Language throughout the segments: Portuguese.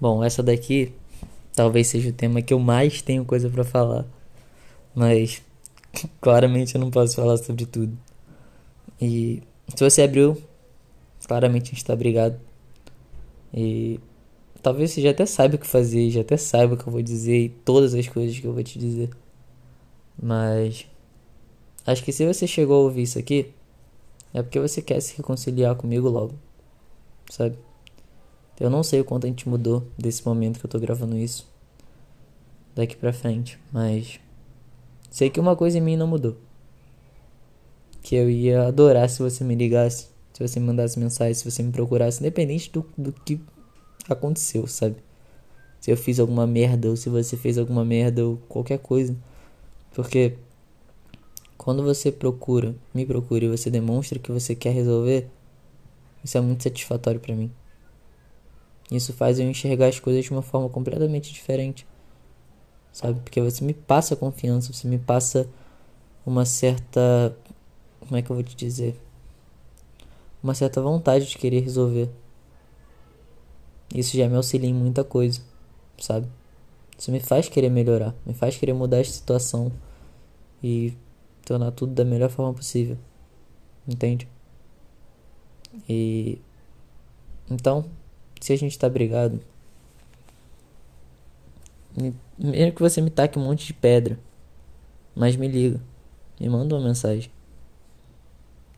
Bom, essa daqui talvez seja o tema que eu mais tenho coisa para falar, mas claramente eu não posso falar sobre tudo. E se você abriu, claramente a gente tá brigado. E talvez você já até saiba o que fazer, já até saiba o que eu vou dizer e todas as coisas que eu vou te dizer. Mas acho que se você chegou a ouvir isso aqui, é porque você quer se reconciliar comigo logo, sabe? Eu não sei o quanto a gente mudou desse momento que eu tô gravando isso daqui pra frente, mas sei que uma coisa em mim não mudou. Que eu ia adorar se você me ligasse, se você me mandasse mensagem, se você me procurasse, independente do, do que aconteceu, sabe? Se eu fiz alguma merda ou se você fez alguma merda ou qualquer coisa. Porque quando você procura, me procura e você demonstra que você quer resolver, isso é muito satisfatório para mim. Isso faz eu enxergar as coisas de uma forma completamente diferente. Sabe? Porque você me passa confiança, você me passa uma certa. Como é que eu vou te dizer? Uma certa vontade de querer resolver. Isso já me auxilia em muita coisa, sabe? Isso me faz querer melhorar, me faz querer mudar essa situação e tornar tudo da melhor forma possível. Entende? E então, se a gente tá brigado, mesmo que você me taque um monte de pedra, mas me liga, me manda uma mensagem.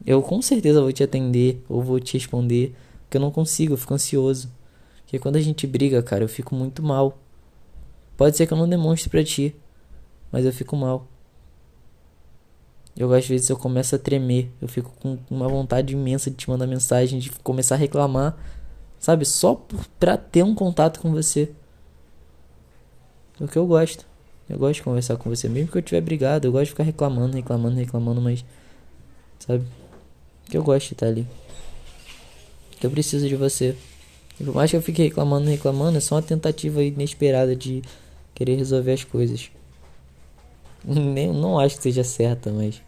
Eu com certeza vou te atender ou vou te responder, porque eu não consigo, eu fico ansioso. Porque quando a gente briga, cara, eu fico muito mal. Pode ser que eu não demonstre pra ti, mas eu fico mal. Eu às vezes eu começo a tremer, eu fico com uma vontade imensa de te mandar mensagem, de começar a reclamar Sabe? Só por, pra ter um contato com você. É o que eu gosto. Eu gosto de conversar com você. Mesmo que eu tiver brigado, eu gosto de ficar reclamando, reclamando, reclamando, mas. Sabe? Que eu gosto de estar ali. Que eu preciso de você. E por mais que eu fique reclamando, reclamando, é só uma tentativa inesperada de querer resolver as coisas. Nem, não acho que seja certa, mas.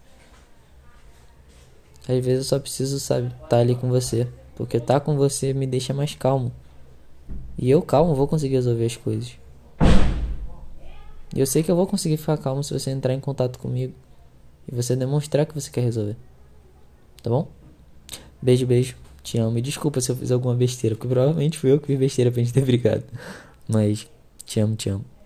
Às vezes eu só preciso, sabe, estar tá ali com você. Porque estar tá com você me deixa mais calmo. E eu calmo vou conseguir resolver as coisas. E eu sei que eu vou conseguir ficar calmo se você entrar em contato comigo. E você demonstrar que você quer resolver. Tá bom? Beijo, beijo. Te amo. E desculpa se eu fiz alguma besteira. Porque provavelmente fui eu que fiz besteira pra gente ter brigado. Mas te amo, te amo.